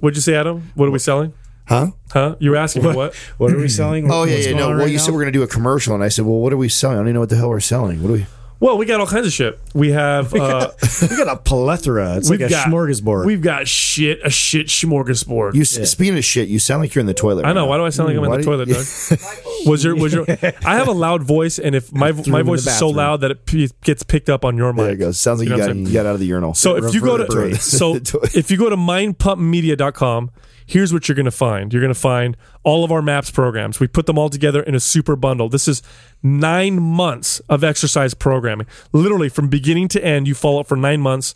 What'd you say, Adam? What are we selling? Huh? Huh? You were asking me what? What are we selling? Oh yeah, What's yeah. No, well, right you now? said we're gonna do a commercial, and I said, well, what are we selling? I don't even know what the hell we're selling. What do we? Well, we got all kinds of shit. We have uh, we got a plethora. It's like we've a got smorgasbord. We've got shit, a shit smorgasbord. You s speaking of shit, you sound like you're in the toilet. I know. now. Why do I sound like I'm in the do you- toilet, Doug? was your was your? I have a loud voice, and if my my voice is so loud that it p- gets picked up on your mic. There it goes. Sounds like You you, know what got you got out of the urinal. So if you go to so if you go to mindpumpmedia.com, here's what you're going to find. You're going to find all of our maps programs. We put them all together in a super bundle. This is 9 months of exercise programming. Literally from beginning to end, you follow up for 9 months.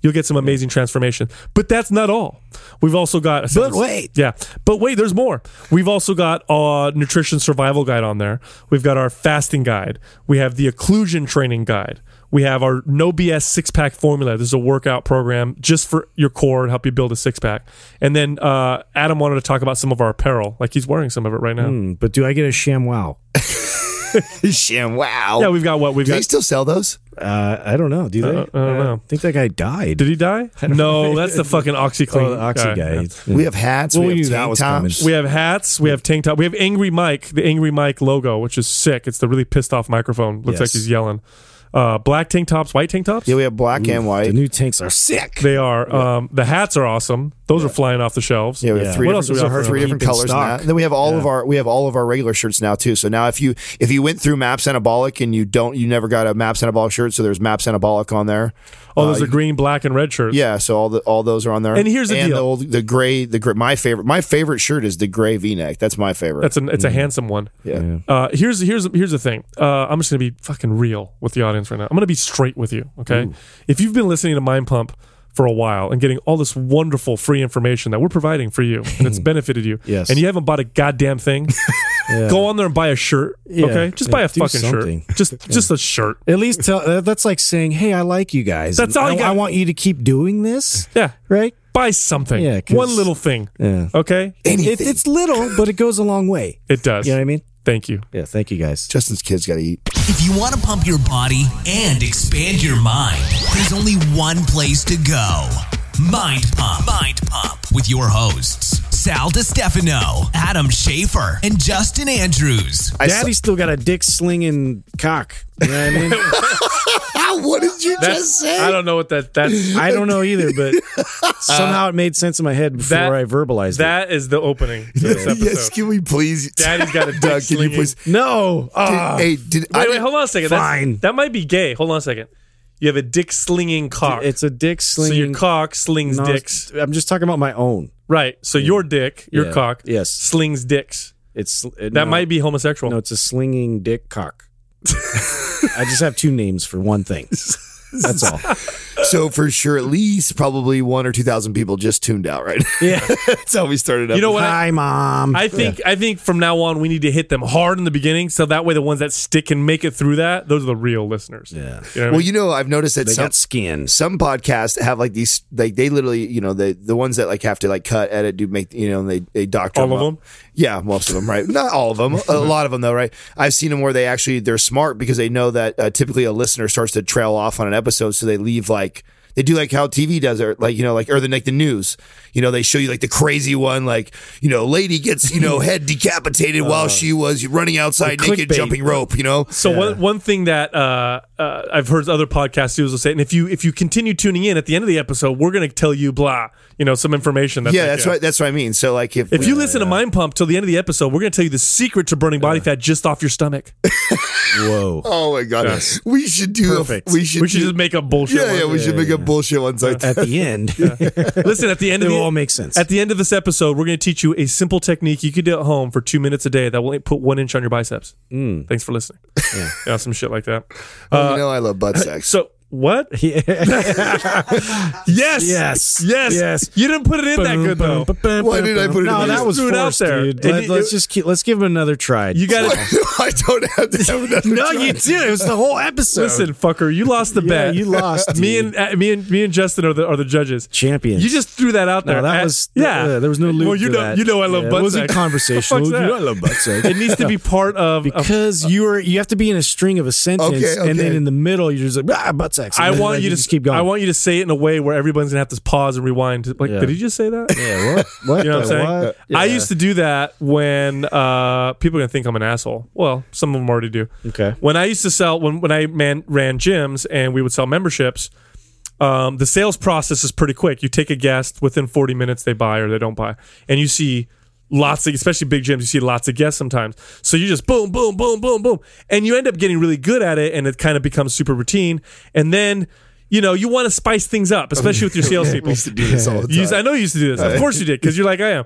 You'll get some amazing transformation. But that's not all. We've also got But wait. yeah. But wait, there's more. We've also got a nutrition survival guide on there. We've got our fasting guide. We have the occlusion training guide. We have our no BS six pack formula. This is a workout program just for your core and help you build a six pack. And then uh, Adam wanted to talk about some of our apparel. Like he's wearing some of it right now. Hmm, but do I get a ShamWow? Sham, wow. Yeah, we've got what we've Do got. they still sell those? Uh, I don't know. Do they? Uh, I don't know. I think that guy died. Did he die? No, that's the fucking OxiClean oh, the oxy guy. Yeah. We have hats. Well, we we have that tank was coming. tops. We have hats. We have tank top. We have Angry Mike, the Angry Mike logo, which is sick. It's the really pissed off microphone. Looks Yes. like he's yelling. Uh, black tank tops, white tank tops. Yeah, we have black and white. The new tanks are sick. They are. Um, the hats are awesome. Those are flying off the shelves. Yeah, we have Yeah. three What different, else we offer? three different colors in stock. that. And then we have all of our we have all of our regular shirts now too. So now if you if you went through Maps Anabolic and you don't you never got a Maps Anabolic shirt, so there's Maps Anabolic on there. Oh, those Uh, are green, black, and red shirts. Yeah, so all the all those are on there. And here's the and deal. The, old, the gray, the gray. My favorite, my favorite shirt is the gray V-neck. That's my favorite. That's an. It's a handsome one. yeah. Uh, here's here's here's the thing. Uh, I'm just gonna be fucking real with the audience right now. I'm gonna be straight with you. Okay. If you've been listening to Mind Pump for a while and getting all this wonderful free information that we're providing for you and it's benefited you, Yes. and you haven't bought a goddamn thing, go on there and buy a shirt. Yeah. Okay. Just buy a Do fucking something. shirt. Just just a shirt. At least tell. That's like saying, "Hey, I like you guys. That's all I, got- I want you to keep doing this." Yeah. Right? Buy something. Yeah, One little thing. Yeah. Okay. It, it's little, but it goes a long way. It does. You know what I mean? Thank you. Yeah. Thank you guys. Justin's kids got to eat. If you want to pump your body and expand your mind, there's only one place to go. Mind Pump. Mind Pump with your hosts, Sal DiStefano, Adam Schaefer, and Justin Andrews. I Daddy still got a dick slinging cock. You know what I mean? what did you That- just say? I don't know what that that's I don't know either, but somehow it made sense in my head before that- I verbalized it. that is the opening to this episode. yes, can we please? Daddy's got a dick Doug, can you slinging- please? No. Ah. hey, did I Wait, wait, didn't- hold on a second. That's- Fine. that might be gay. Hold on a second. You have a dick slinging cock. it's a dick slinging. so slinging. your cock slings No, dicks. I'm just talking about my own. Right. So your dick, your Yeah. cock, Yes. slings dicks. It's it, That no, might be homosexual. No, it's a slinging dick cock. I just have two names for one thing. That's all. So for sure, at least probably one or two thousand people just tuned out. Right? Yeah. That's how we started. Up. You know what? I, Hi, mom. I think I think from now on we need to hit them hard in the beginning, so that way the ones that stick and make it through that. Those are the real listeners. Yeah. You know what I Well, mean? you know, I've noticed that they some got skin. some podcasts have like these, like they literally, you know, the the ones that like have to like cut, edit, do make, you know, and they they doctor All of up. them? Yeah, most of them, right? Not all of them, a lot of them though, right? I've seen them where they actually they're smart because they know that uh, typically a listener starts to trail off on an episode, so they leave like. They do like how TV does it, like you know, like or the like the news. You know, they show you like the crazy one, like you know, lady gets you know head decapitated while she was running outside Like naked, clickbait. jumping rope. You know, So one one thing that uh, uh, I've heard other podcast dudes will say, and if you if you continue tuning in at the end of the episode, we're going to tell you blah, you know, some information. That's yeah, like, that's right. That's what I mean. So like if If you listen to Mind Pump till the end of the episode, we're going to tell you the secret to burning body fat just off your stomach. Whoa. Oh my god, Yes. we should do. Perfect. A, we should. we should do- just make up bullshit. Yeah, yeah, ones. we should make a bullshit ones like At the end, Listen, at the end it of the will all make sense. At the end of this episode, we're going to teach you a simple technique you can do at home for two minutes a day that will put one inch on your biceps. Mm. Thanks for listening. Yeah. some shit like that. Oh, you know, I love butt sex. So what? Yes, Yes. yes, Yes. You didn't put it in that good though. Why did I put it No, in that there? was Threw it out forced, there. dude. And Let, us just keep, let's give him another try. You got to I don't have to have another. no, try. you did. It was the whole episode. listen, fucker. You lost the Yeah, bet. you lost, me and uh, me and me and Justin are the are the judges. champions. You just threw that out there. no, that Uh, was yeah. uh, there was no loop. Well, you know, that. you know, I love Yeah, butt It wasn't conversational. What the fuck's You that? know, I love butt sex. It needs to be part of of- because you are you have to be in a string of a sentence, Okay, okay. and then in the middle you're just like ah, butt sex. I want like, you to just keep going. I want you to say it in a way where everyone's gonna have to pause and rewind. Like, Yeah. did he just say that? yeah, what? What? You know what I'm saying? what? I used to do that when uh, people are gonna think I'm an asshole. Well, some of them already do. Okay. When I used to sell when when I man, ran gyms and we would sell memberships, um, the sales process is pretty quick. You take a guest within 40 minutes, they buy or they don't buy, and you see lots of especially big gyms you see lots of guests sometimes so you just boom boom boom boom boom and you end up getting really good at it and it kind of becomes super routine and then you know you want to spice things up especially with your salespeople used to do this all the You used- I know you used to do this. Of course you did, because you're like I am.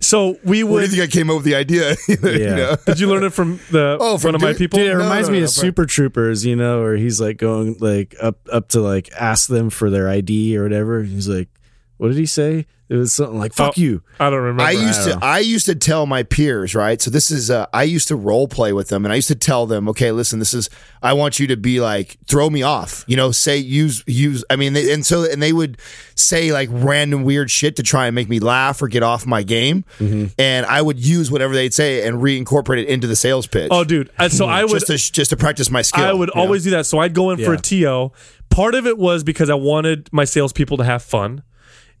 So we Where do would. you think I came up with the idea? You Yeah. know? Did you learn it from the Oh, from one of my people? Dude, it No, reminds no, me no, of but- Super Troopers, you know, where he's like going like up up to like ask them for their ID or whatever. He's like, what did he say? It was something like "fuck Oh, you." I don't remember. I used I to know. I used to tell my peers, right? So this is uh, I used to role play with them and I used to tell them, okay, listen, this is I want you to be like throw me off. You know, say use use I mean they, and so and they would say like random weird shit to try and make me laugh or get off my game. Mm-hmm. And I would use whatever they'd say and reincorporate it into the sales pitch. Oh, dude. Uh, So I would. just to just to practice my skill. I would you know? always do that. So I'd go in for a TO. Part of it was because I wanted my salespeople to have fun.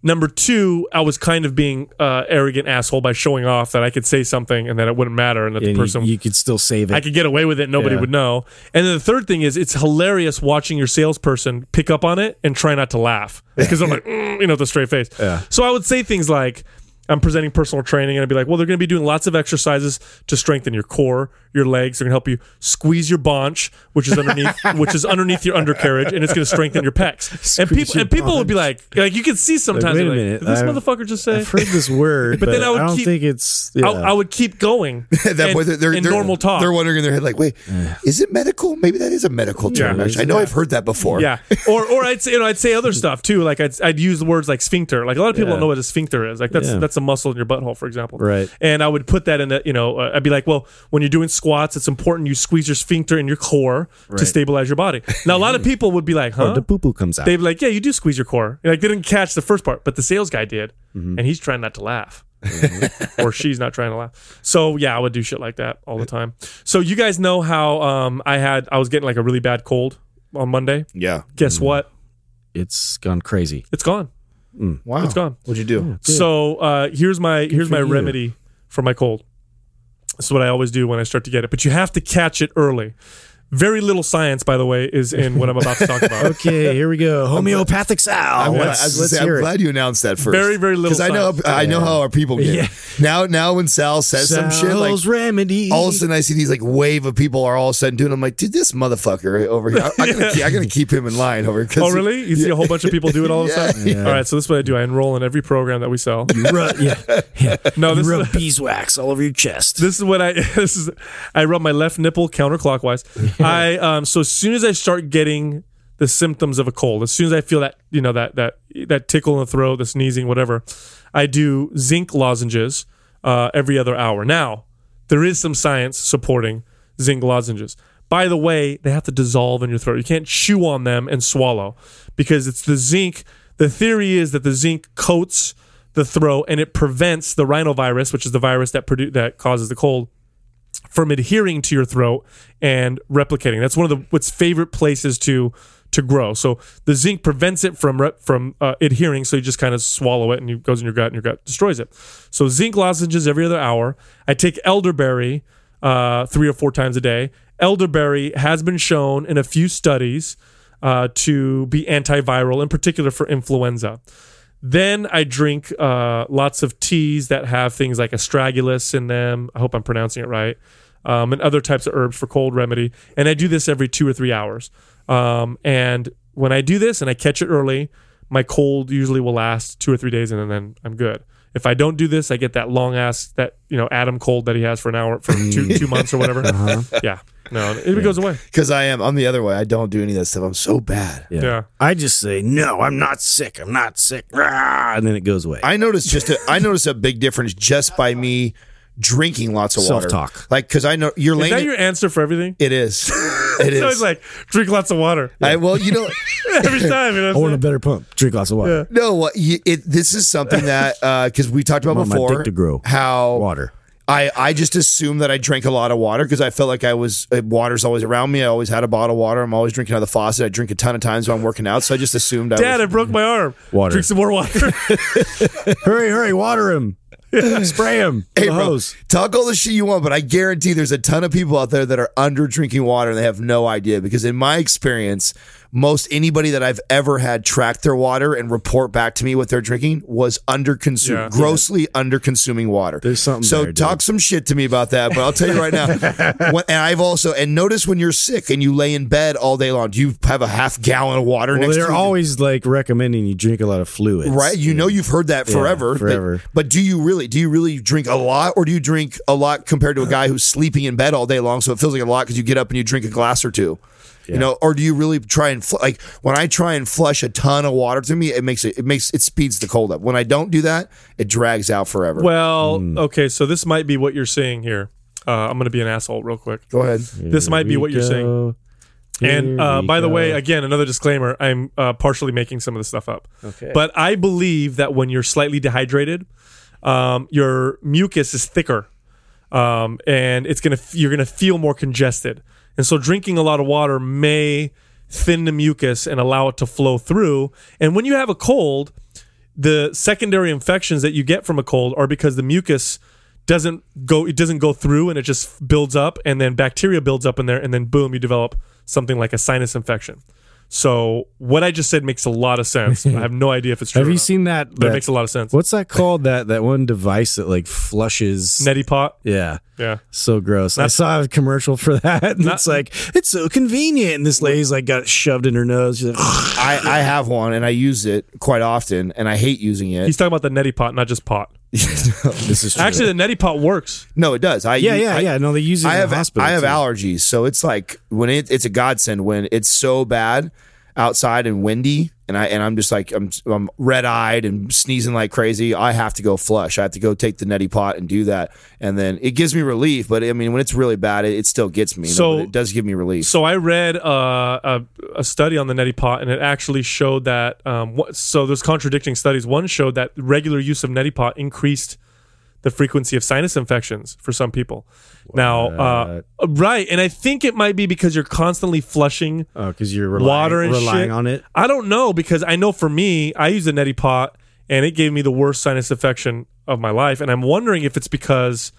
Number two, I was kind of being uh, arrogant asshole by showing off that I could say something and that it wouldn't matter and that the person you, you could still save it. I could get away with it. Nobody Yeah. would know. And then the third thing is, it's hilarious watching your salesperson pick up on it and try not to laugh because I'm like, mm, you know, the straight face. Yeah. So I would say things like, I'm presenting personal training, and I'd be like, well, they're going to be doing lots of exercises to strengthen your core, your legs. They're going to help you squeeze your bonch, which is underneath, which is underneath your undercarriage, and it's going to strengthen your pecs. and people and people would be like, like you can see sometimes, wait a they're like, minute, this I've- motherfucker just say? I've heard this word, But but, then I would don't keep- think it's. Yeah. I, I would keep going. That and- point, they're, they're, in they're- normal talk. They're wondering in their head, like, wait, is it medical? Maybe that is a medical term. Yeah. actually. I know I've heard that before. Yeah, or or I'd say you know I'd say other stuff too. Like I'd, I'd use words like sphincter. Like a lot of people Yeah. don't know what a sphincter is. Like that's Yeah. That's a muscle in your butthole, for example. Right. And I would put that in the you know uh, I'd be like, well, when you're doing squats, it's important you squeeze your sphincter in your core to stabilize your body. Now a lot of people would be like, huh? Oh, the poo poo comes out. They'd be like, yeah, you do squeeze your core. Like they didn't catch the first part, but the sales guy did, Mm-hmm. and he's trying not to laugh. or she's not trying to laugh. So yeah, I would do shit like that all the time. So you guys know how um, I had I was getting like a really bad cold on Monday. Yeah. Guess what? it's gone crazy. It's gone. Wow. It's gone. What'd you do? So uh, here's my here's my you. remedy for my cold. This is what I always do when I start to get it, but you have to catch it early. Very little science, by the way, is in what I'm about to talk about. Okay, here we go. Homeopathic Sal. I'm, glad, let's was gonna let's say, I'm glad you announced that first. Very, very little Because I know, science. I know how our people get. Yeah. Now, now when Sal says some shit, like Sal's remedy. all of a sudden I see these like wave of people are all of a sudden doing. I'm like, dude, this motherfucker over here. I, I'm, gonna, keep, I'm gonna keep him in line over here. 'cause Oh, really? You see a whole bunch of people do it all of a sudden? yeah. All right, so this is what I do. I enroll in every program that we sell. You rub, yeah, yeah. No, you rub is, beeswax all over your chest. this is what I this is I rub my left nipple counterclockwise. I um so as soon as I start getting the symptoms of a cold, as soon as I feel that you know that that that tickle in the throat, the sneezing, whatever, I do zinc lozenges uh, every other hour. Now there is some science supporting zinc lozenges. By the way, they have to dissolve in your throat. You can't chew on them and swallow because it's the zinc. The theory is that the zinc coats the throat and it prevents the rhinovirus, which is the virus that produ- that causes the cold, from adhering to your throat and replicating. That's one of the what's favorite places to to grow. So the zinc prevents it from re- from uh, adhering. So you just kind of swallow it and it goes in your gut and your gut destroys it. So zinc lozenges every other hour. I take elderberry uh, three or four times a day. Elderberry has been shown in a few studies uh, to be antiviral, in particular for influenza. Then I drink uh, lots of teas that have things like astragalus in them. I hope I'm pronouncing it right. Um, and other types of herbs for cold remedy. And I do this every two or three hours. Um, and when I do this and I catch it early, my cold usually will last two or three days and then I'm good. If I don't do this, I get that long ass that you know Adam cold that he has for an hour for two two months or whatever. Yeah, no, it goes away. Because I am. I'm the other way. I don't do any of that stuff. I'm so bad. Yeah. Yeah. I just say, no, I'm not sick. I'm not sick. Rah, and then it goes away. I noticed just a, I noticed a big difference just by me drinking lots of water. Self-talk. Like because I know you're Is laying. that your answer for everything? it is. It It's always is. like drink lots of water I, well, you know, every time. You know I what want a saying? better pump. Drink lots of water. Yeah. no. What you, it? This is something that because we talked about want my before dick to grow. how Water. I, I just assumed that I drank a lot of water because I felt like I was uh, water's always around me. I always had a bottle of water. I'm always drinking out of the faucet. I drink a ton of times when I'm working out, so I just assumed I Dad, I was. broke my arm. Water. Drink some more water. hurry, hurry, water him, spray him. Hey, bro, talk all the shit you want, but I guarantee there's a ton of people out there that are under drinking water and they have no idea. Because in my experience, most anybody that I've ever had track their water and report back to me what they're drinking was under consume, Yeah. grossly under consuming water. There's something So there, dude. talk some shit to me about that. But I'll tell you right now, when, and I've also and notice when you're sick and you lay in bed all day long, do you have a half gallon of water Well, next they're to you? always like recommending you drink a lot of fluids, Right, you know you've heard that Yeah, forever, but- forever. But, do you really? Do you really drink a lot, or do you drink a lot compared to a guy who's sleeping in bed all day long? So it feels like a lot because you get up and you drink a glass or two. You know, or do you really try and fl- like when I try and flush a ton of water to me, it makes it it makes it speeds the cold up. When I don't do that, it drags out forever. well, Hmm. okay, so this might be what you're saying here. Uh, I'm going to be an asshole real quick. Go ahead. This might be what we you're saying. go. And uh, we by the way, again, another disclaimer: I'm uh, partially making some of this stuff up. Okay. But I believe that when you're slightly dehydrated, um, your mucus is thicker, um, and it's gonna you're gonna feel more congested. And so, drinking a lot of water may thin the mucus and allow it to flow through. And when you have a cold, the secondary infections that you get from a cold are because the mucus doesn't go it doesn't go through and it just builds up and then bacteria builds up in there and then boom you develop something like a sinus infection so what i just said makes a lot of sense i have no idea if it's true Have or you not, seen that? but it that- makes a lot of sense What's that called? That that one device that like flushes. neti pot yeah. yeah So gross. I saw a commercial for that. And Not- it's like it's so convenient. And this lady's like got shoved in her nose. She's like, I, I have one and I use it quite often, and I hate using it. he's talking about the neti pot not just pot this is true. actually the neti pot works no, it does. I yeah, yeah, I- yeah. No, they use it I in have hospital. I have too. allergies, so it's like when it, it's a godsend when it's so bad outside and windy, and I and I'm just like I'm I'm red eyed and sneezing like crazy. I have to go flush. I have to go take the neti pot and do that, and then it gives me relief. But I mean, when it's really bad, it, it still gets me. you know, So- it does give me relief. So I read uh, a, a study on the neti pot, and it actually showed that. Um, what, so there's contradicting studies. One showed that regular use of neti pot increased the frequency of sinus infections for some people. Now, uh, right, and I think it might be because you're constantly flushing Oh, because you're relying, water and relying shit. on it. I don't know because I know for me, I use a neti pot, and it gave me the worst sinus infection of my life, and I'm wondering if it's because.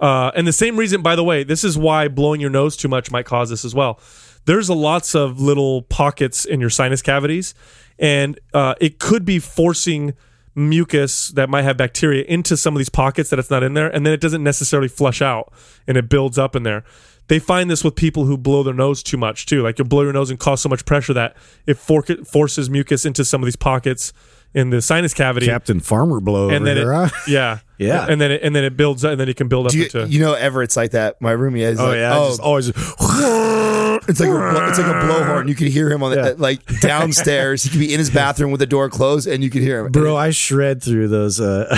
Uh, and the same reason, by the way, this is why blowing your nose too much might cause this as well. There's a lots of little pockets in your sinus cavities, and uh, it could be forcing mucus that might have bacteria into some of these pockets that it's not in there, and then it doesn't necessarily flush out, and it builds up in there. They find this with people who blow their nose too much too. Like you'll blow your nose and cause so much pressure that it for- forces mucus into some of these pockets in the sinus cavity, Captain Farmer blow and then it, huh? yeah, Yeah. and then it, and then it builds up, and then it can build up Do you, into. you know Everett's like that? My roomie is. Oh like, yeah, oh, just always. It's like a blow- it's like a blowhorn. You can hear him on the Yeah. like downstairs. He could be in his bathroom with the door closed, and you could hear him. Bro, I shred through those uh,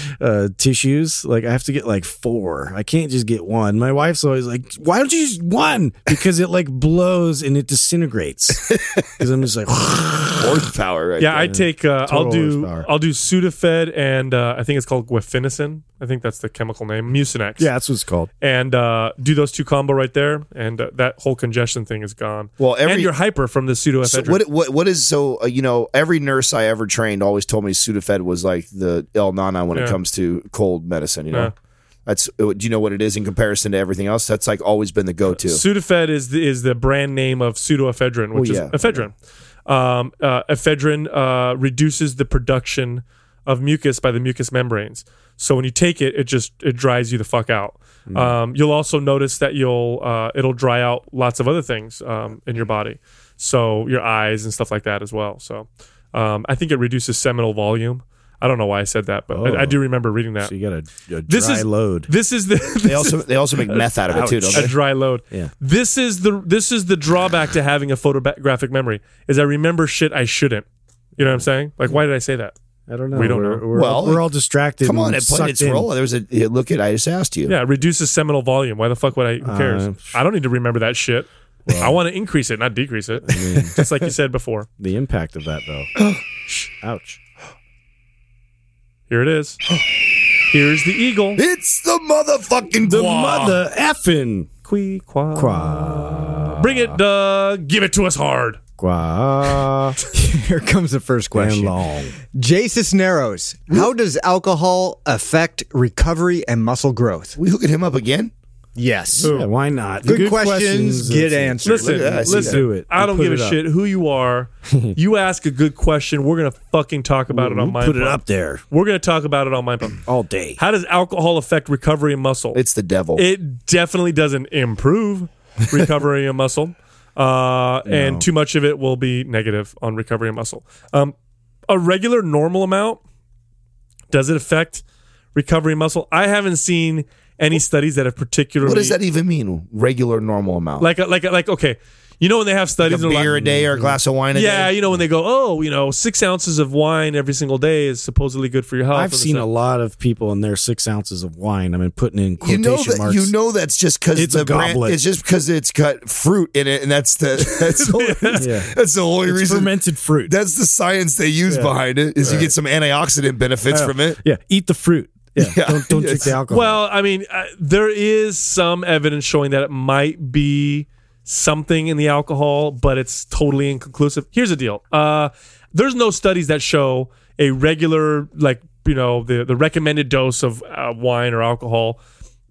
uh, tissues. Like I have to get like four. I can't just get one. My wife's always like, "Why don't you just one?" Because it like blows and it disintegrates. Because I'm just like, horsepower, right? yeah, there. I take. Uh, I'll do. horsepower. I'll do Sudafed, and uh, I think it's called I think that's the chemical name. Mucinex. yeah, that's what it's called. and uh, do those two combo right there, and uh, that whole congestion thing is gone. Well, every- and you're hyper from the So pseudoephedrine. what what what is so uh, you know every nurse I ever trained always told me Sudafed was like the El Nana when it comes to cold medicine. You know, Yeah. that's uh, do you know what it is in comparison to everything else? That's like always been the go to. Sudafed is the, is the brand name of pseudoephedrine, which Well, yeah. is ephedrine. Um, uh, ephedrine uh, reduces the production of mucus by the mucous membranes. So when you take it, it just it dries you the fuck out. Hmm. Um, you'll also notice that you'll uh, it'll dry out lots of other things um, in your body, so your eyes and stuff like that as well. So um, I think it reduces seminal volume. I don't know why I said that, but I, I Oh. do remember reading that. So you got a, a This dry is- load. This is the They also they also make meth out of it too, don't a dry load. Yeah. This is the this is the drawback to having a photographic memory is I remember shit I shouldn't. You know what I'm saying? Like why did I say that? I don't know. We don't we're, know. We're, Well, all, we're all distracted. Come on, and it played its in. role. There was a yeah, look at. I just asked you. Yeah, it reduces seminal volume. Why the fuck would I? Who cares? Uh, I don't need to remember that shit. I want to increase it, not decrease it. Just like you said before. The impact of that, though. Ouch. Here it is. Here's the eagle. It's the motherfucking The quah. mother effing Qui Quah. qua Bring it, Doug. Give it to us hard. Qua Here comes the first and question. long. Jay Cisneros, how does alcohol affect recovery and muscle growth? We hooking him up again? Yes. Yeah, why not? Good, questions, get that's it. answers. Listen, Look at that. I see listen. Do it. I don't give a up. shit who you are. you ask a good question, we're gonna fucking talk about it on my Put it up there We're gonna talk about it on my all day. How does alcohol affect recovery and muscle? It's the devil. it definitely doesn't improve recovery and muscle. Uh, and too much of it will be negative on recovery and muscle. Um, a regular normal amount does it affect recovery muscle? I haven't seen any studies that have particularly what does that even mean? Regular, normal amount. like like like okay. You know when they have Like studies a they're like- beer a day or a glass of wine a yeah, day? you know when they go, oh, you know, six ounces of wine every single day is supposedly good for your health. I've seen this- a lot of people in their six ounces of wine. I mean, putting in You quotation know that marks. you know that's just because It's the a brand, goblet. it's just because it's got fruit in it, and that's the that's the only, Yeah. that's the only It's reason. fermented fruit. That's the science they use behind it. Is you get some antioxidant benefits from it. yeah, eat the fruit. Yeah, Yeah. don't don't drink the alcohol. Well, I mean, uh, there is some evidence showing that it might be something in the alcohol, but it's totally inconclusive. Here's the deal: uh, there's no studies that show a regular, like you know, the the recommended dose of uh, wine or alcohol.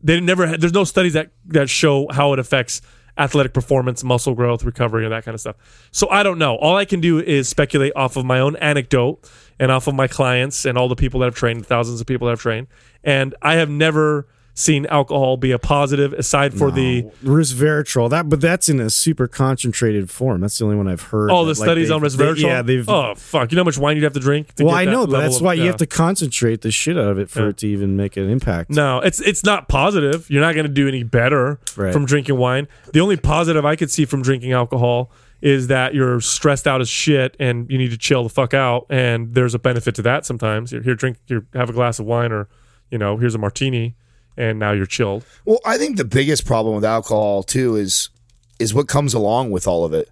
They never. Had, there's no studies that that show how it affects athletic performance, muscle growth, recovery, and that kind of stuff. So I don't know. All I can do is speculate off of my own anecdote and off of my clients and all the people that I've trained, thousands of people that I've trained. And I have never seen alcohol be a positive aside for the resveratrol that, but that's in a super concentrated form. That's the only one I've heard. all that, the like, studies they've- on they- resveratrol. yeah, they've. Oh fuck! You know how much wine you'd have to drink? To well, I know, but that's of- why you have to concentrate the shit out of it for Yeah. it to even make an impact. No, it's it's not positive. You're not going to do any better Right. from drinking wine. The only positive I could see from drinking alcohol is that you're stressed out as shit and you need to chill the fuck out. And there's a benefit to that. Sometimes you're here, drink, you have a glass of wine, or you know, here's a martini, and now you're chilled. Well, I think the biggest problem with alcohol too is is what comes along with all of it.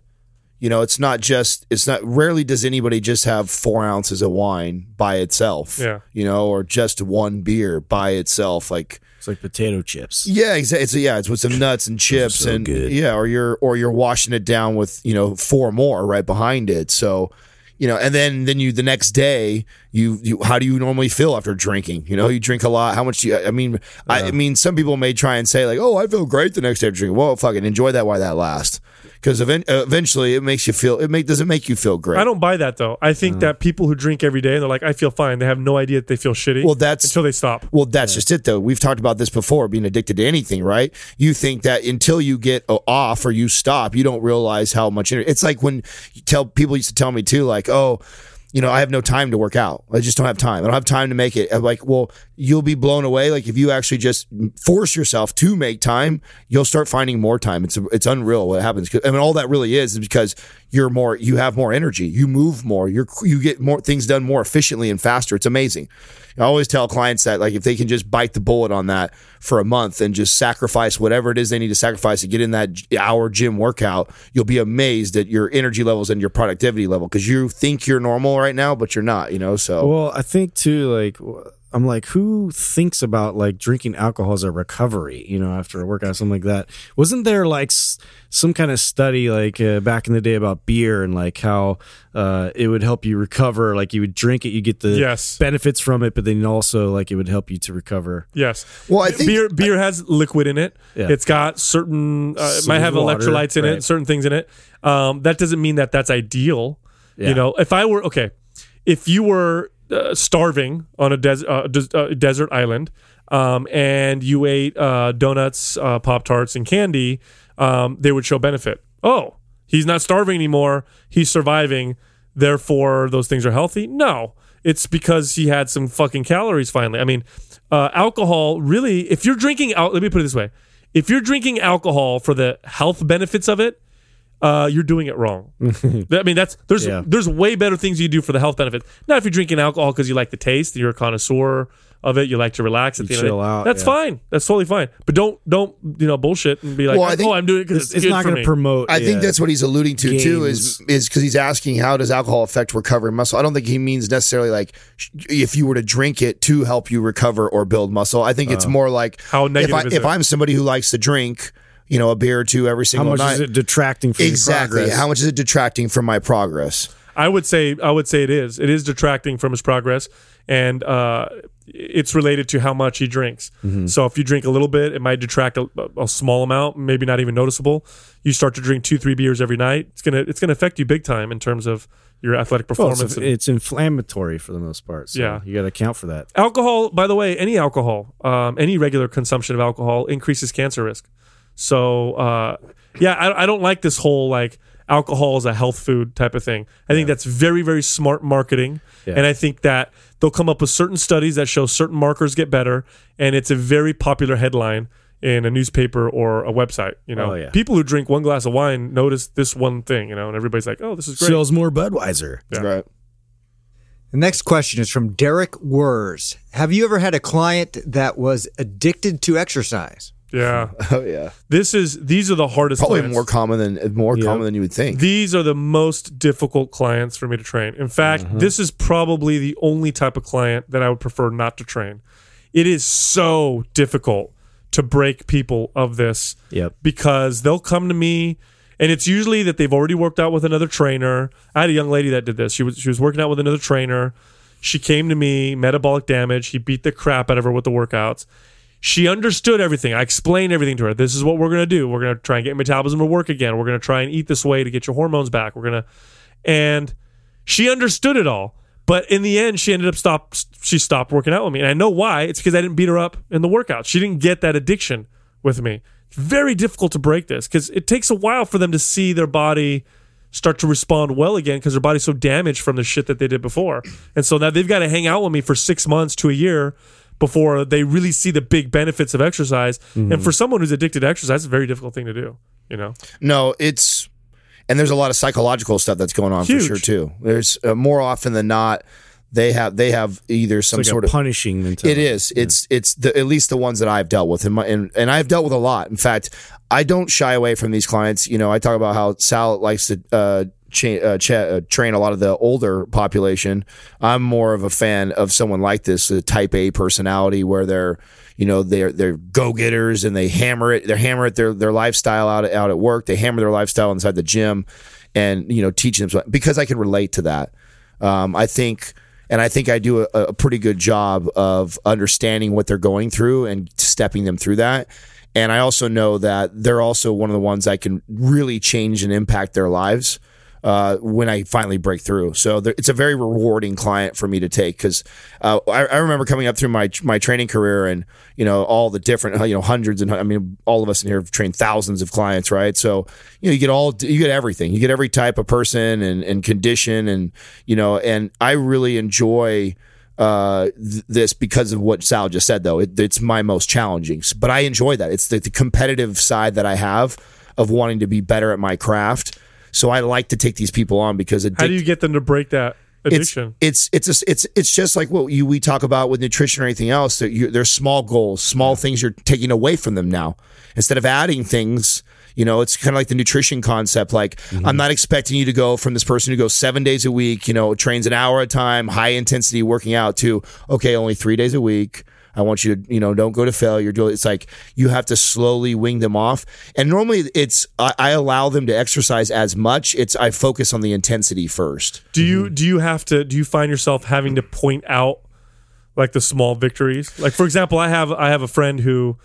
You know, it's not just it's not rarely does anybody just have four ounces of wine by itself. Yeah. You know, or just one beer by itself. Like It's like potato chips. yeah, exactly. It's, yeah, it's with some nuts and chips So and good. yeah, or you're or you're washing it down with you know four more right behind it. So you know, and then then you the next day you you how do you normally feel after drinking? You know, you drink a lot. How much do you? I mean, I, I mean, some people may try and say like, oh, I feel great the next day after drinking. Well, fucking enjoy that while that lasts, because event, eventually it makes you feel. It make doesn't make you feel great. I don't buy that though. I think that people who drink every day and they're like, I feel fine. They have no idea that they feel shitty. Well, that's- until they stop. Well, that's just it, though. We've talked about this before, being addicted to anything, right? You think that until you get uh, off or you stop, you don't realize how much. Energy. It's like when you tell people used to tell me too, like, oh, you know, I have no time to work out. I just don't have time. I don't have time to make it. I'm like, well, you'll be blown away. Like if you actually just force yourself to make time, you'll start finding more time. It's it's unreal what happens. I mean, all that really is is because you're more, you have more energy, you move more, you're you get more things done more efficiently and faster. It's amazing. I always tell clients that like if they can just bite the bullet on that for a month and just sacrifice whatever it is they need to sacrifice to get in that hour gym workout, you'll be amazed at your energy levels and your productivity level because you think you're normal right now, but you're not. You know, so Well, I think too, like I'm like, who thinks about like drinking alcohol as a recovery? You know, after a workout, something like that. Wasn't there like s- some kind of study like uh, back in the day about beer and like how uh, it would help you recover? Like you would drink it, you get the Yes. benefits from it, but then also like it would help you to recover. Yes. Well, I think- beer beer has liquid in it. Yeah. It's got certain uh, it might have water, electrolytes in it, certain things in it. Um, that doesn't mean that that's ideal. Yeah. You know, if I were okay, if you were uh, starving on a des- uh, des- uh, desert island, um, and you ate uh, donuts, pop tarts, and candy, um, they would show benefit. Oh, he's not starving anymore. He's surviving. Therefore, those things are healthy. No, it's because he had some fucking calories. Finally, I mean, alcohol really. If you're drinking out, let me put it this way: if you're drinking alcohol for the health benefits of it, uh, you're doing it wrong. I mean, that's there's Yeah. there's way better things you do for the health benefits. Now, if you're drinking alcohol because you like the taste, you're a connoisseur of it. You like to relax at You the end. chill of it. out, That's yeah. fine. That's totally fine. But don't don't you know bullshit and be like, Well, I think oh, I'm doing it because It's, it's, it's good not going to promote. I think that's what he's alluding to too. Is is because he's asking how does alcohol affect recovery muscle? I don't think he means necessarily like if you were to drink it to help you recover or build muscle. I think it's more like How negative if, I, is if it? I'm somebody who likes to drink, you know, a beer or two every single night. How much night. is it detracting from your exactly. progress? How much is it detracting from my progress? I would say I would say it is. It is detracting from his progress, and uh, it's related to how much he drinks. Mm-hmm. So if you drink a little bit, it might detract a, a small amount, maybe not even noticeable. You start to drink two, three beers every night. It's gonna it's gonna affect you big time in terms of your athletic Well, performance. it's, it's inflammatory for the most part. So Yeah. you got to account for that. alcohol, by the way, any alcohol, um, any regular consumption of alcohol increases cancer risk. So uh, yeah, I, I don't like this whole like alcohol is a health food type of thing. I think that's very very smart marketing, Yeah. and I think that they'll come up with certain studies that show certain markers get better, and it's a very popular headline in a newspaper or a website. You know, Oh, yeah. people who drink one glass of wine notice this one thing. You know, and everybody's like, oh, this is great. Sells more Budweiser. Yeah. Right. The next question is from Derek Wurs. Have you ever had a client that was addicted to exercise? Yeah, Oh yeah. this is these are the hardest. Probably clients. more common than more Yeah. common than you would think. These are the most difficult clients for me to train. In fact, Mm-hmm. this is probably the only type of client that I would prefer not to train. It is so difficult to break people of this Yep. because they'll come to me and it's usually that they've already worked out with another trainer. I had a young lady that did this. She was she was working out with another trainer. She came to me, metabolic damage. He beat the crap out of her with the workouts. She understood everything. I explained everything to her. This is what we're going to do. We're going to try and get metabolism to work again. We're going to try and eat this way to get your hormones back. We're going to and she understood it all. But in the end, she ended up stop. She stopped working out with me, and I know why. It's because I didn't beat her up in the workout. She didn't get that addiction with me. It's very difficult to break this because it takes a while for them to see their body start to respond well again because their body's so damaged from the shit that they did before. And so now they've got to hang out with me for six months to a year before they really see the big benefits of exercise. And for someone who's addicted to exercise, it's a very difficult thing to do. You know, No, it's and there's a lot of psychological stuff that's going on Huge. for sure too. There's uh, more often than not they have they have either some like sort a of punishing mentality. It is. It's it's the at least the ones that I've dealt with, and my and, and I've dealt with a lot. In fact, I don't shy away from these clients. You know, I talk about how Sal likes to uh, cha- uh, cha- uh, train a lot of the older population. I'm more of a fan of someone like this, a Type A personality, where they're you know they're they're go getters and they hammer it. They hammer it their their lifestyle out out at work. They hammer their lifestyle inside the gym, and you know teaching them because I can relate to that. Um, I think and I think I do a, a pretty good job of understanding what they're going through and stepping them through that. And I also know that they're also one of the ones that can really change and impact their lives uh, when I finally break through. So there, it's a very rewarding client for me to take because uh, I, I remember coming up through my my training career and you know all the different you know hundreds and I mean all of us in here have trained thousands of clients, right? So you know you get all you get everything, you get every type of person and and condition and you know and I really enjoy uh, th- this because of what Sal just said, though. It, it's my most challenging, but I enjoy that. It's the, the competitive side that I have of wanting to be better at my craft. So I like to take these people on because it how do you get them to break that it's addiction? it's it's a, it's it's just like what you we talk about with nutrition or anything else. That you, there's small goals, small things you're taking away from them now instead of adding things. You know, it's kind of like the nutrition concept. Like, I'm mm-hmm. not expecting you to go from this person who goes seven days a week, you know, trains an hour at a time, high intensity working out to, okay, only three days a week. I want you to, you know, don't go to failure. Do. It's like you have to slowly wing them off. And normally it's, I, I allow them to exercise as much. It's, I focus on the intensity first. Do you mm-hmm. do you have to do you find yourself having to point out like the small victories? Like for example, I have I have a friend who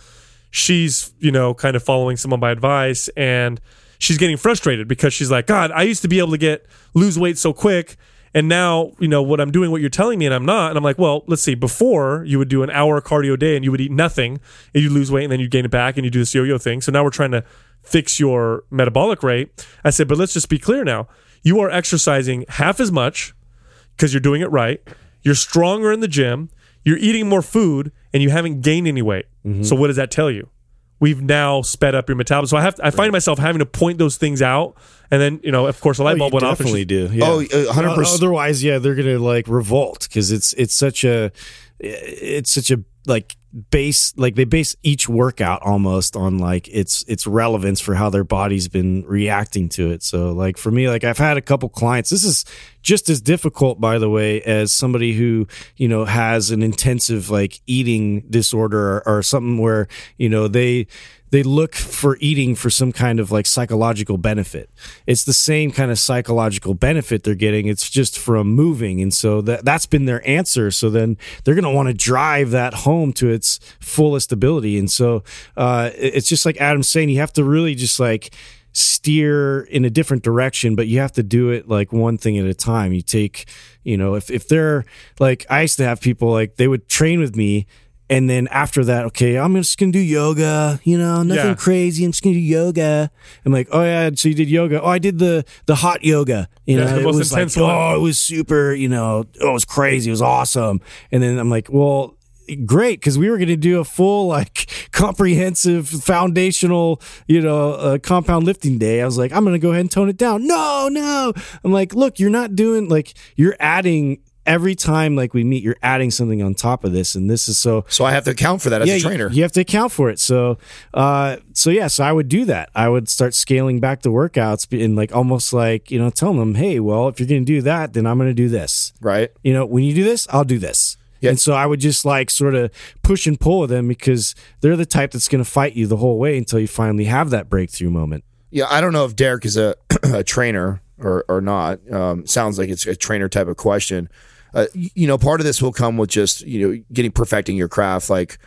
she's, you know, kind of following some of my advice and she's getting frustrated because she's like, God, I used to be able to get lose weight so quick and now, you know, what I'm doing what you're telling me and I'm not. And I'm like, well, let's see. Before you would do an hour cardio day and you would eat nothing and you lose weight and then you gain it back and you do this yo-yo thing. So now we're trying to fix your metabolic rate. I said, but let's just be clear now. You are exercising half as much because you're doing it right. You're stronger in the gym. You're eating more food and you haven't gained any weight. Mm-hmm. So what does that tell you? We've now sped up your metabolism. So I have I find myself having to point those things out, and then you know, of course, a light Oh, bulb you went off. definitely do. Yeah. Oh, uh, 100%. Otherwise, yeah, they're gonna like revolt because it's it's such a it's such a like base like they base each workout almost on like its its relevance for how their body's been reacting to it. So like for me, like I've had a couple clients. This is just as difficult, by the way, as somebody who you know has an intensive like eating disorder or, or something where you know they they look for eating for some kind of like psychological benefit. It's the same kind of psychological benefit they're getting. It's just from moving. And so that that's been their answer. So then they're going to want to drive that home to its fullest ability. And so uh, it's just like Adam's saying, you have to really just like steer in a different direction, but you have to do it like one thing at a time. You take, you know, if, if they're like, I used to have people like they would train with me and then after that, okay, I'm just gonna do yoga. You know, nothing Yeah. crazy. I'm just gonna do yoga. I'm like, oh yeah, so you did yoga? Oh, I did the the hot yoga. You Yeah, know, it was like, one. oh, it was super. You know, oh, it was crazy. It was awesome. And then I'm like, well. Great, because we were going to do a full, like, comprehensive, foundational, you know, uh, compound lifting day. I was like, I'm going to go ahead and tone it down. No, no. I'm like, look, you're not doing like you're adding every time like we meet, you're adding something on top of this, and this is so So I have to account for that as yeah, a you- trainer. You, have to account for it. So, uh, so yeah, so I would do that. I would start scaling back the workouts and like almost like you know telling them, hey, well, if you're going to do that, then I'm going to do this. Right. You know, when you do this, I'll do this. Yeah. And so I would just like sort of push and pull with them because they're the type that's going to fight you the whole way until you finally have that breakthrough moment. Yeah, I don't know if Derek is a, a trainer or, or not. Um, sounds like it's a trainer type of question. Uh, you know, part of this will come with just you know getting perfecting your craft. Like,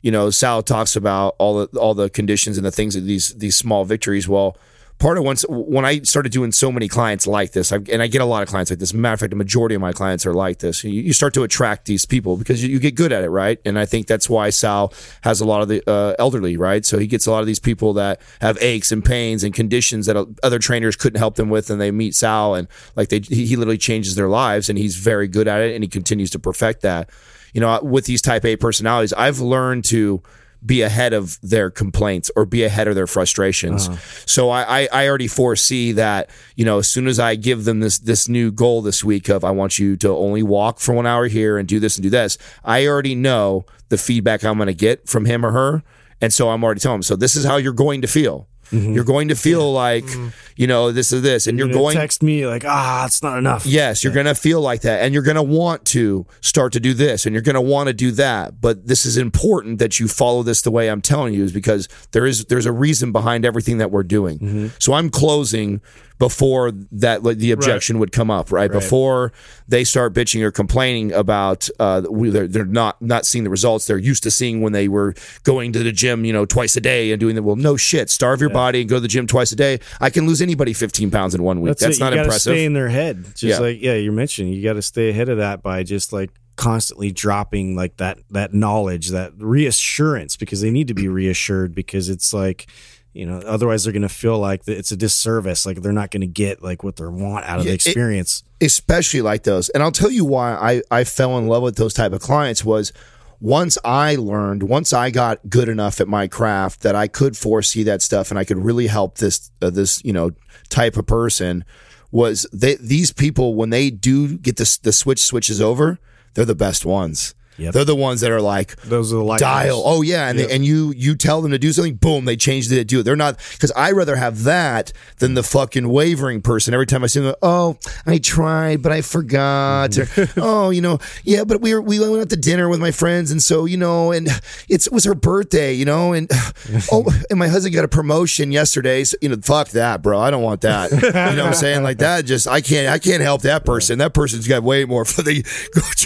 you know, Sal talks about all the all the conditions and the things that these these small victories. Well, part of once when I started doing so many clients like this, I, and I get a lot of clients like this. Matter of fact, the majority of my clients are like this. You, you start to attract these people because you, you get good at it, right? And I think that's why Sal has a lot of the uh, elderly, right? So he gets a lot of these people that have aches and pains and conditions that other trainers couldn't help them with, and they meet Sal, and like they he he literally changes their lives, and he's very good at it, and he continues to perfect that. You know, with these Type A personalities, I've learned to be ahead of their complaints or be ahead of their frustrations. Uh-huh. So I, I, I already foresee that, you know, as soon as I give them this this new goal this week of I want you to only walk for one hour here and do this and do this, I already know the feedback I'm gonna get from him or her. And so I'm already telling them, so this is how you're going to feel. You're going to feel like, you know, this is this, and you're You're going text me like, ah, it's not enough. Yes, you're going to feel like that and you're going to want to start to do this and you're going to want to do that. But this is important that you follow this the way I'm telling you is because there is there's a reason behind everything that we're doing. So I'm closing before that like, the objection would come up, right? Before they start bitching or complaining about uh we- they're, they're not not seeing the results they're used to seeing when they were going to the gym, you know, twice a day and doing the well, no shit, starve your body and go to the gym twice a day. I can lose anybody 15 pounds in one week. That's, it. not impressive. Stay in their head, just Yeah. like yeah, you're mentioning. You got to stay ahead of that by just like constantly dropping like that that knowledge, that reassurance, because they need to be reassured because it's like. You know, otherwise they're going to feel like it's a disservice, like they're not going to get like what they want out of Yeah, the it- experience. especially like those. And I'll tell you why I, I fell in love with those type of clients was once I learned, once I got good enough at my craft that I could foresee that stuff and I could really help this uh, this you know type of person was they these people when they do get this the switch switches over, they're the best ones. Yep. They're the ones that are like Those are the light dial. Oh yeah, and they, and you you tell them to do something, boom, they change it. Do it. They're not because I rather have that than the fucking wavering person. Every time I see them, oh, I tried, but I forgot. Or, oh, you know, yeah, but we were we went out to dinner with my friends, and so you know, and it's, it was her birthday, you know, and oh, and my husband got a promotion yesterday. So, you know, fuck that, bro. I don't want that. You know what I'm saying? Like that, just I can't I can't help that person. That person's got way more for the.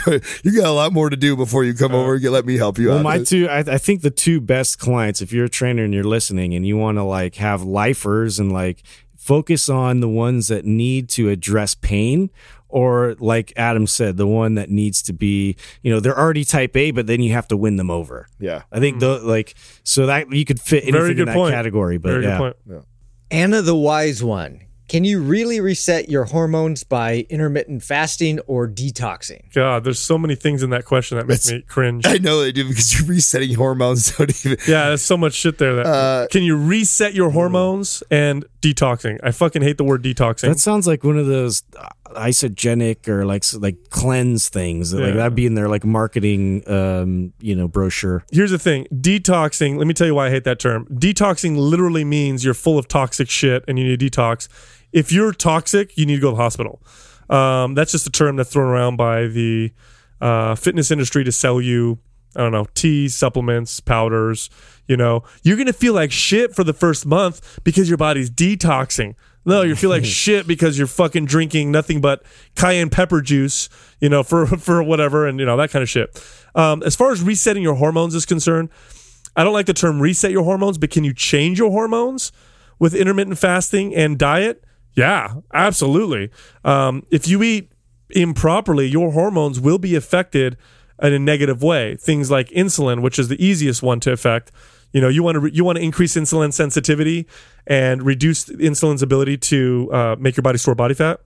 You got a lot more to do before you come over and get, let me help you Well, out. my two, I, I think the two best clients, if you're a trainer and you're listening and you want to like have lifers and like focus on the ones that need to address pain, or like Adam said, the one that needs to be, you know, they're already type A, but then you have to win them over. Yeah. I think the like so that you could fit anything Very in good that point. category, but Very yeah. good point. Anna the Wise One. Can you really reset your hormones by intermittent fasting or detoxing? God, there's so many things in that question that make That's- me cringe. I know they do because you're resetting hormones. Don't even. Yeah, there's so much shit there. That Uh, can you reset your hormones and detoxing? I fucking hate the word detoxing. That sounds like one of those uh, Isagenix or like like cleanse things. Like Yeah. that'd be in their like marketing, um, you know, brochure. Here's the thing: detoxing. Let me tell you why I hate that term. Detoxing literally means you're full of toxic shit and you need to detox. If you're toxic, you need to go to the hospital. Um, that's just a term that's thrown around by the uh, fitness industry to sell you. I don't know, teas, supplements, powders. You know, you're gonna feel like shit for the first month because your body's detoxing. No, you feel like shit because you're fucking drinking nothing but cayenne pepper juice, you know, for for whatever, and you know that kind of shit. Um, as far as resetting your hormones is concerned, I don't like the term reset your hormones, but can you change your hormones with intermittent fasting and diet? Yeah, absolutely. Um, if you eat improperly, your hormones will be affected in a negative way. Things like insulin, which is the easiest one to affect. You know, you want to re- you want to increase insulin sensitivity and reduce insulin's ability to uh, make your body store body fat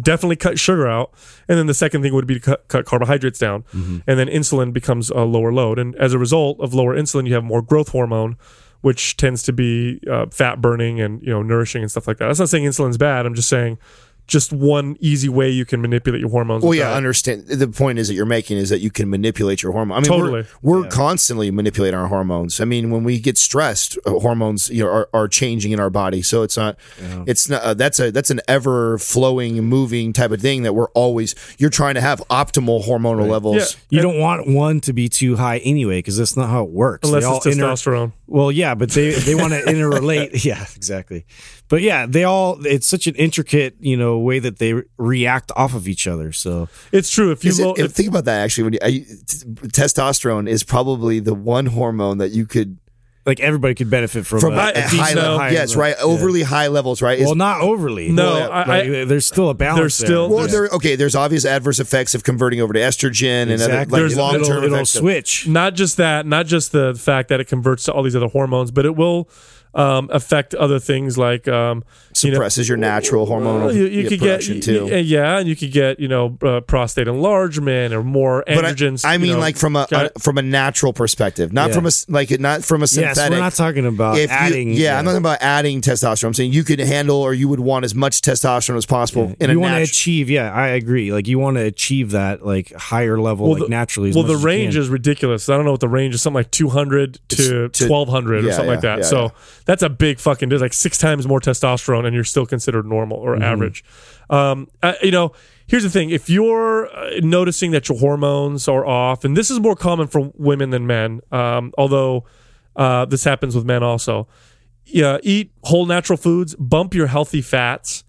definitely cut sugar out and then the second thing would be to cut, cut carbohydrates down and then insulin becomes a lower load and as a result of lower insulin you have more growth hormone which tends to be uh, fat burning and you know nourishing and stuff like that. That's not saying insulin's bad. I'm just saying just one easy way you can manipulate your hormones Well, yeah, diet. understand. The point is that you're making is that you can manipulate your hormone. I mean, Totally. we're, we're constantly manipulating our hormones. I mean, when we get stressed, uh, hormones you know, are, are changing in our body. So it's not, it's not. Uh, that's a that's an ever flowing, moving type of thing that we're always. You're trying to have optimal hormonal levels. Yeah. You don't want one to be too high anyway, because that's not how it works. unless They all it's inter- testosterone Well, yeah, but they they want to interrelate. Yeah, exactly. But yeah, they all. It's such an intricate, you know, way that they react off of each other. So it's true if you Is it- if, think about that actually. When you, I, t- testosterone is probably the one hormone that you could like everybody could benefit from, from a, a, a high decent level. high yes, level. right. Yeah. Overly high levels, right? is- Well, not overly. No, Well, I- like, I- there's still a balance. there's still- there. Well, there okay. There's obvious adverse effects of converting over to estrogen and other like There's- long it'll, term it'll effects. of- switch. not just that, not just the fact that it converts to all these other hormones, but it will um, affect other things like um, you know, suppresses your natural hormonal you, you could get production too. y- yeah, and you could get you know uh, prostate enlargement or more but I, androgens. I mean, know. like from a, a from a natural perspective, not Yeah. from a s- like not from a Yes, synthetic. we're not talking about If you- adding. yeah, I'm not talking about adding testosterone. I'm saying you could handle or you would want as much testosterone as possible in you a want to natural. achieve. Yeah, I agree. Like you want to achieve that like higher level, like the, naturally. As well, much the as you range can. is ridiculous. I don't know what the range is. Something like 200 to, to- 1200 or yeah, something like that. yeah, so yeah. That's a big fucking. There's like six times more testosterone, and you're still considered normal or Mm-hmm. average. Um, uh, you know, here's the thing: if you're uh, noticing that your hormones are off, and this is more common for women than men, um, although uh, this happens with men also. Yeah, eat whole natural foods, bump your healthy fats,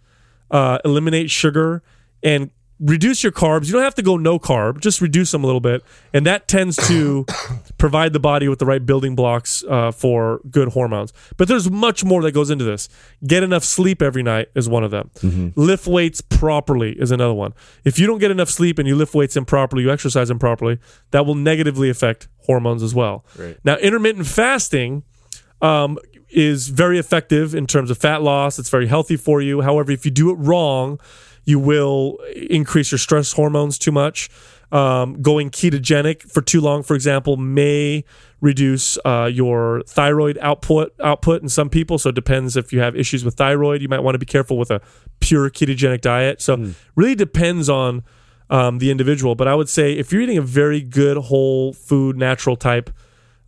uh, eliminate sugar, and reduce your carbs. You don't have to go no carb, just reduce them a little bit, and that tends to provide the body with the right building blocks uh, for good hormones. But there's much more that goes into this. Get enough sleep every night is one of them. Lift weights properly is another one. If you don't get enough sleep and you lift weights improperly, you exercise improperly, that will negatively affect hormones as well. Now, intermittent fasting um, is very effective in terms of fat loss. It's very healthy for you. However, if you do it wrong, you will increase your stress hormones too much. Um, going ketogenic for too long, for example, may reduce uh, your thyroid output output in some people. So it depends if you have issues with thyroid. You might want to be careful with a pure ketogenic diet. So really depends on um, the individual. But I would say if you're eating a very good whole food, natural type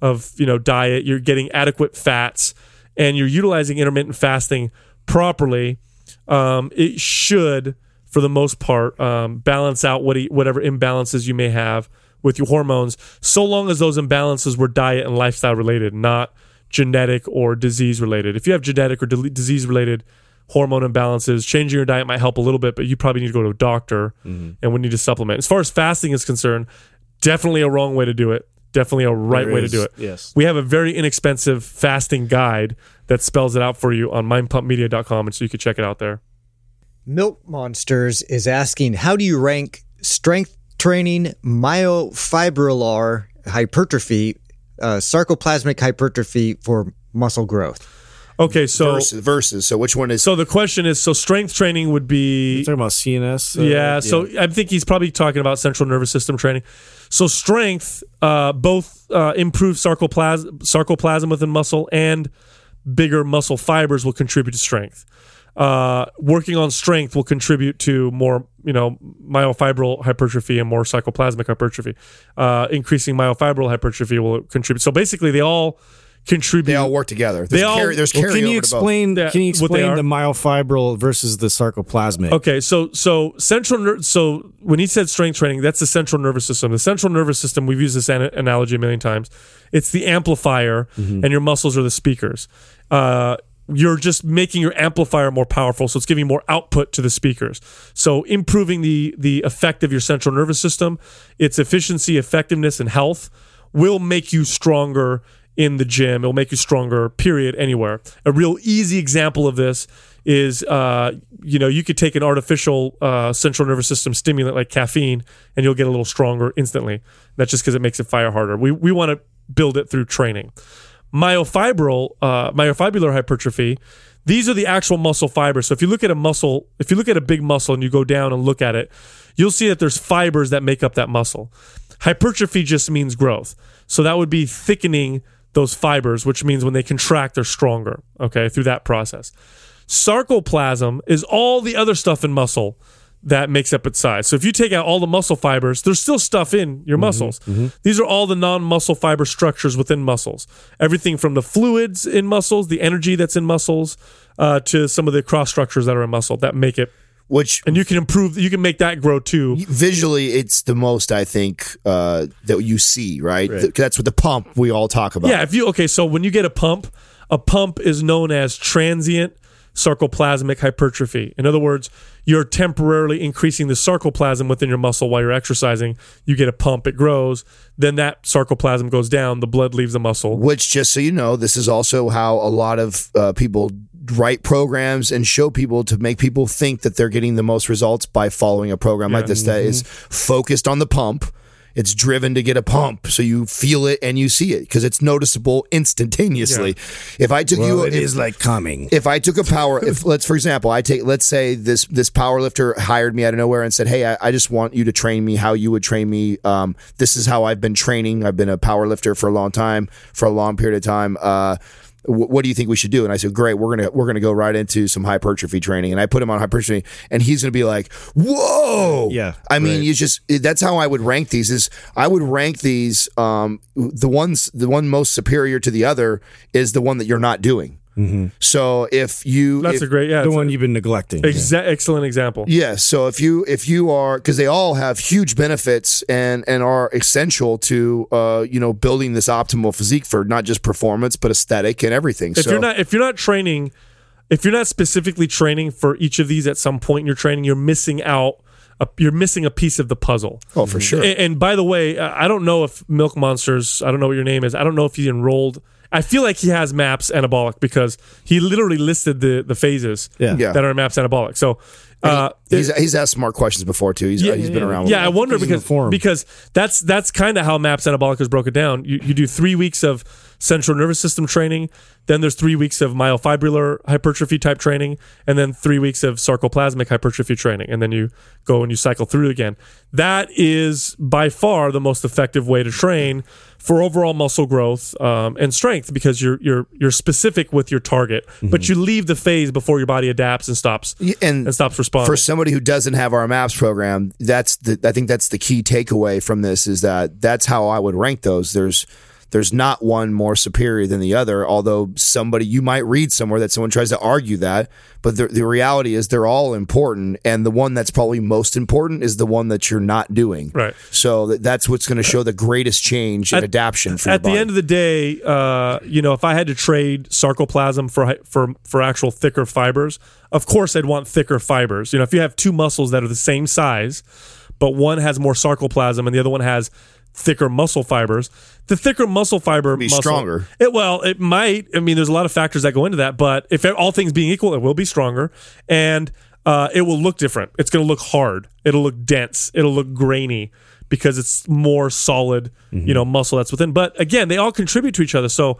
of you know diet, you're getting adequate fats, and you're utilizing intermittent fasting properly, um, it should, for the most part, um, balance out what whatever imbalances you may have with your hormones, so long as those imbalances were diet and lifestyle related, not genetic or disease related. If you have genetic or disease related hormone imbalances, changing your diet might help a little bit, but you probably need to go to a doctor and would need to supplement. As far as fasting is concerned, definitely a wrong way to do it. Definitely a right There way to do it. yes. We have a very inexpensive fasting guide that spells it out for you on mindpumpmedia.com, and so you can check it out there. Milk Monsters is asking how do you rank strength training, myofibrillar hypertrophy, uh, sarcoplasmic hypertrophy for muscle growth? Okay, so versus, versus. So which one is? so the question is, so strength training would be You're talking about CNS. uh, yeah, so I think he's probably talking about central nervous system training. So strength, uh, both uh, improved sarcoplasm, sarcoplasm within muscle and bigger muscle fibers will contribute to strength. Uh, working on strength will contribute to more, you know, myofibril hypertrophy and more sarcoplasmic hypertrophy. Uh, increasing myofibril hypertrophy will contribute. So basically, they all contribute. they all work together. There's, They all- carry, there's Well, can you explain? that? Can you what they explain are? the myofibril versus the sarcoplasmic? Okay, so so central ner- so when he said strength training, that's the central nervous system. The central nervous system, we've used this an- analogy a million times. It's the amplifier, and your muscles are the speakers. Uh, you're just making your amplifier more powerful, so it's giving more output to the speakers. So improving the the effect of your central nervous system, its efficiency, effectiveness, and health will make you stronger in the gym. It'll make you stronger, period, anywhere. A real easy example of this is, uh, you know, you could take an artificial uh, central nervous system stimulant like caffeine and you'll get a little stronger instantly. That's just because it makes it fire harder. We, we want to build it through training. Myofibril, uh, myofibrillar hypertrophy, these are the actual muscle fibers. So if you look at a muscle, if you look at a big muscle and you go down and look at it, you'll see that there's fibers that make up that muscle. Hypertrophy just means growth. So that would be thickening those fibers, which means when they contract, they're stronger, okay, through that process. Sarcoplasm is all the other stuff in muscle that makes up its size. So if you take out all the muscle fibers, there's still stuff in your muscles. These are all the non-muscle fiber structures within muscles. Everything from the fluids in muscles, the energy that's in muscles, uh, to some of the cross structures that are in muscle that make it. Which And you can improve. You can make that grow too. visually, it's the most I think uh, that you see. Right. Th- that's what the pump we all talk about. Yeah, if you okay, so when you get a pump, a pump is known as transient sarcoplasmic hypertrophy. In other words, you're temporarily increasing the sarcoplasm within your muscle while you're exercising. You get a pump, it grows, then that sarcoplasm goes down, the blood leaves the muscle. Which, just so you know, this is also how a lot of uh, people write programs and show people to make people think that they're getting the most results by following a program like this that is focused on the pump. It's driven to get a pump, so you feel it and you see it because it's noticeable instantaneously. If I took Well, you, it if, is like coming. if I took a power, if let's for example, I take let's say this this power lifter hired me out of nowhere and said, "Hey, I, I just want you to train me how you would train me. Um, this is how I've been training. I've been a power lifter for a long time, for a long period of time. Uh, what do you think we should do?" And I said, "Great, we're gonna we're gonna go right into some hypertrophy training." And I put him on hypertrophy, and he's gonna be like, "Whoa, Yeah, I mean, right. you just that's how I would rank these. Is I would rank these um, the ones the one most superior to the other is the one that you're not doing." So if you That's if- a great, yeah, the one a- you've been neglecting. exa- excellent example. Yes. So if you if you are because they all have huge benefits and and are essential to uh you know building this optimal physique for not just performance but aesthetic and everything. So if so you're not if you're not training, if you're not specifically training for each of these at some point in your training, you're missing out. A, you're missing a piece of the puzzle. oh for sure. And, and by the way, I don't know if Milk Monsters. I don't know what your name is. I don't know if he enrolled. I feel like he has MAPS anabolic because he literally listed the the phases Yeah. Yeah. that are MAPS anabolic. So. Uh, he's he's asked smart questions before too. He's he's been around. Yeah, I wonder he's in because the because that's that's kind of how MAPS Anabolic is broken down. You you do three weeks of central nervous system training, then there's three weeks of myofibrillar hypertrophy type training, and then three weeks of sarcoplasmic hypertrophy training, and then you go and you cycle through again. That is by far the most effective way to train for overall muscle growth um, and strength because you're you're you're specific with your target, but you leave the phase before your body adapts and stops and and stops responding. for somebody who doesn't have our maps program that's the i think that's the key takeaway from this is that that's how i would rank those there's there's not one more superior than the other although somebody you might read somewhere that someone tries to argue that but the, the reality is they're all important and the one that's probably most important is the one that you're not doing Right. so that, that's what's going to show the greatest change in At- adaptation for at the end of the day, uh, you know, if I had to trade sarcoplasm for for for actual thicker fibers, of course I'd want thicker fibers. You know, if you have two muscles that are the same size, but one has more sarcoplasm and the other one has thicker muscle fibers, the thicker muscle fiber Be muscle- stronger. It well, it might. I mean, there's a lot of factors that go into that, but if all things being equal, it will be stronger and uh, it will look different. It's going to look hard. It'll look dense. It'll look grainy because it's more solid, you know, muscle that's within. But again, they all contribute to each other. So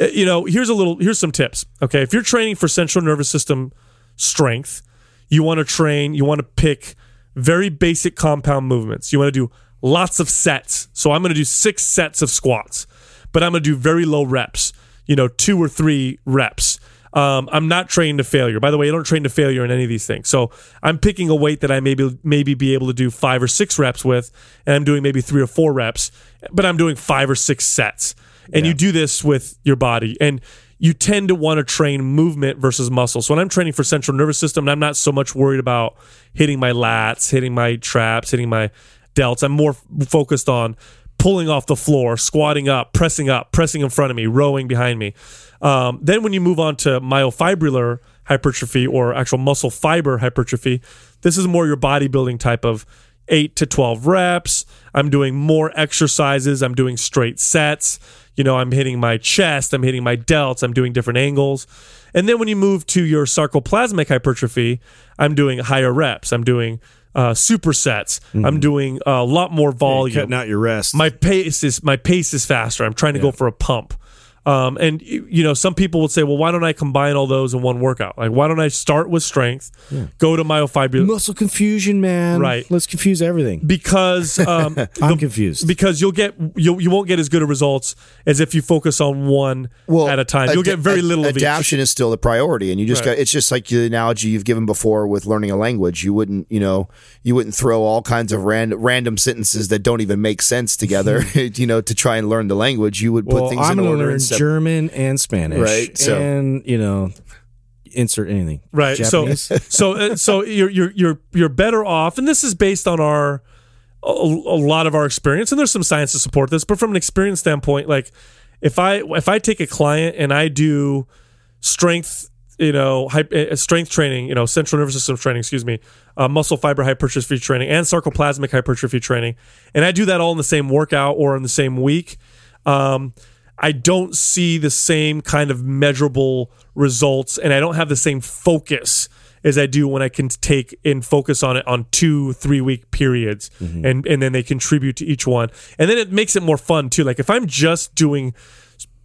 uh, you know, here's a little, here's some tips. Okay. If you're training for central nervous system strength, you want to train, you want to pick very basic compound movements. You want to do lots of sets. So I'm going to do six sets of squats, but I'm going to do very low reps, you know, two or three reps. Um, I'm not trained to failure. By the way, I don't train to failure in any of these things. So I'm picking a weight that I maybe maybe be able to do five or six reps with, and I'm doing maybe three or four reps, but I'm doing five or six sets. And you do this with your body, and you tend to want to train movement versus muscle. So when I'm training for central nervous system, I'm not so much worried about hitting my lats, hitting my traps, hitting my delts. I'm more f- focused on pulling off the floor, squatting up, pressing up, pressing in front of me, rowing behind me. Um, then when you move on to myofibrillar hypertrophy or actual muscle fiber hypertrophy, this is more your bodybuilding type of eight to 12 reps. I'm doing more exercises. I'm doing straight sets. You know, I'm hitting my chest. I'm hitting my delts. I'm doing different angles. And then when you move to your sarcoplasmic hypertrophy, I'm doing higher reps. I'm doing uh, supersets. I'm doing a lot more volume Cutting out your rest. my pace is my pace is faster. I'm trying to go for a pump. Um, and you know, some people would say, well, why don't I combine all those in one workout? Like, why don't I start with strength, go to myofibrillar, muscle confusion, man. Right. Let's confuse everything. because um, I'm the- confused. because you'll get you you won't get as good of results as if you focus on one well, at a time. You'll ad- get very ad- little of each. adaptation is still the priority and you just Right. got it's just like the analogy you've given before with learning a language you wouldn't you know you wouldn't throw all kinds of ran- random sentences that don't even make sense together you know to try and learn the language you would put well, things I'm in order learn German and Spanish. Right, so- And, you know, insert anything. right Japanese. so so uh, so you're you're you're you're better off and this is based on our a, a lot of our experience and there's some science to support this but from an experience standpoint like if i if i take a client and i do strength you know hy- uh, strength training you know central nervous system training excuse me uh, muscle fiber hypertrophy training and sarcoplasmic hypertrophy training and i do that all in the same workout or in the same week um, I don't see the same kind of measurable results and I don't have the same focus as I do when I can take and focus on it on two, three week periods mm-hmm. and, and then they contribute to each one. And then it makes it more fun too. Like if I'm just doing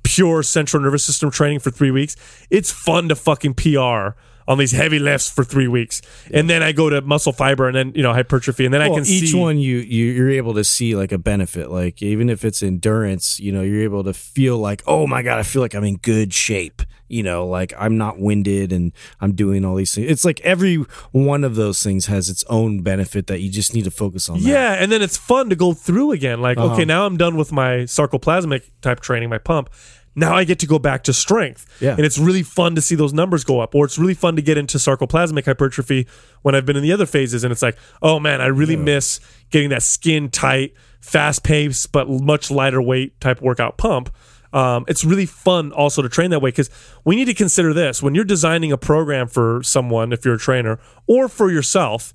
pure central nervous system training for three weeks, it's fun to fucking PR on these heavy lifts for three weeks. And then I go to muscle fiber and then, you know, hypertrophy. And then I can each see one you, you you're able to see like a benefit like even if it's endurance you know you're able to feel like oh my god i feel like i'm in good shape you know like i'm not winded and i'm doing all these things it's like every one of those things has its own benefit that you just need to focus on that. Yeah, and then it's fun to go through again. Like, Uh-huh. okay, now I'm done with my sarcoplasmic type training, my pump. Now I get to go back to strength. Yeah. And it's really fun to see those numbers go up. Or it's really fun to get into sarcoplasmic hypertrophy when I've been in the other phases. And it's like, oh man, I really miss getting that skin tight, fast pace, but much lighter weight type workout pump. Um, it's really fun also to train that way because we need to consider this when you're designing a program for someone, if you're a trainer, or for yourself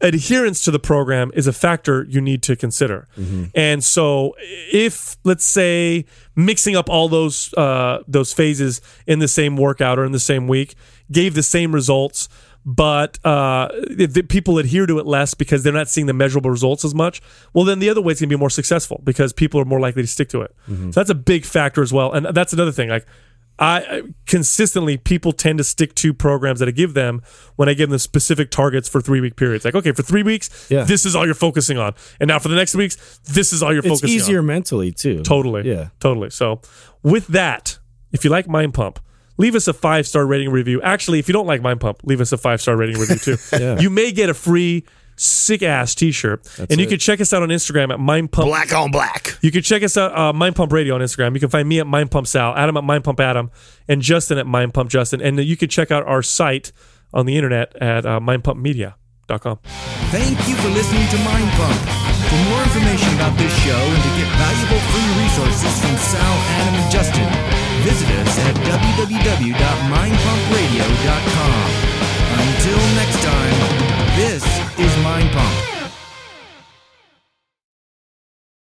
adherence to the program is a factor you need to consider. And so if let's say mixing up all those uh, those phases in the same workout or in the same week gave the same results but uh, if the people adhere to it less because they're not seeing the measurable results as much, well, then the other way is going to be more successful because people are more likely to stick to it. So that's a big factor as well. And that's another thing. Like, I consistently people tend to stick to programs that I give them when I give them specific targets for three week periods. Like, okay, for three weeks, Yeah. this is all you're focusing on, and now for the next weeks, this is all you're it's focusing easier on. mentally too Totally, yeah totally. So, with that, if you like Mind Pump, leave us a five star rating review. Actually, if you don't like Mind Pump, leave us a five star rating review too. Yeah. You may get a free sick ass t shirt, and you it. can check us out on Instagram at Mind Pump black on black you can check us out, uh, Mind Pump Radio on Instagram. You can find me at Mind Pump Sal, Adam at Mind Pump Adam, and Justin at Mind Pump Justin. And you can check out our site on the internet at uh, mindpumpmedia.com. Thank you for listening to Mind Pump. For more information about this show and to get valuable free resources from Sal, Adam, and Justin, visit us at www.mindpumpradio.com. Until next time, this is Mind Pump.